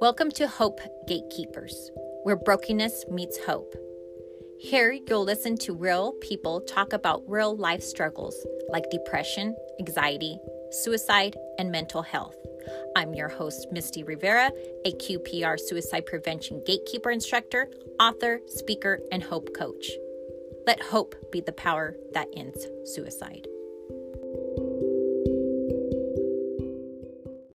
Welcome to Hope Gatekeepers, where brokenness meets hope. Here, you'll listen to real people talk about real life struggles like depression, anxiety, suicide, and mental health. I'm your host, Misty Rivera, a QPR suicide prevention gatekeeper instructor, author, speaker, and hope coach. Let hope be the power that ends suicide.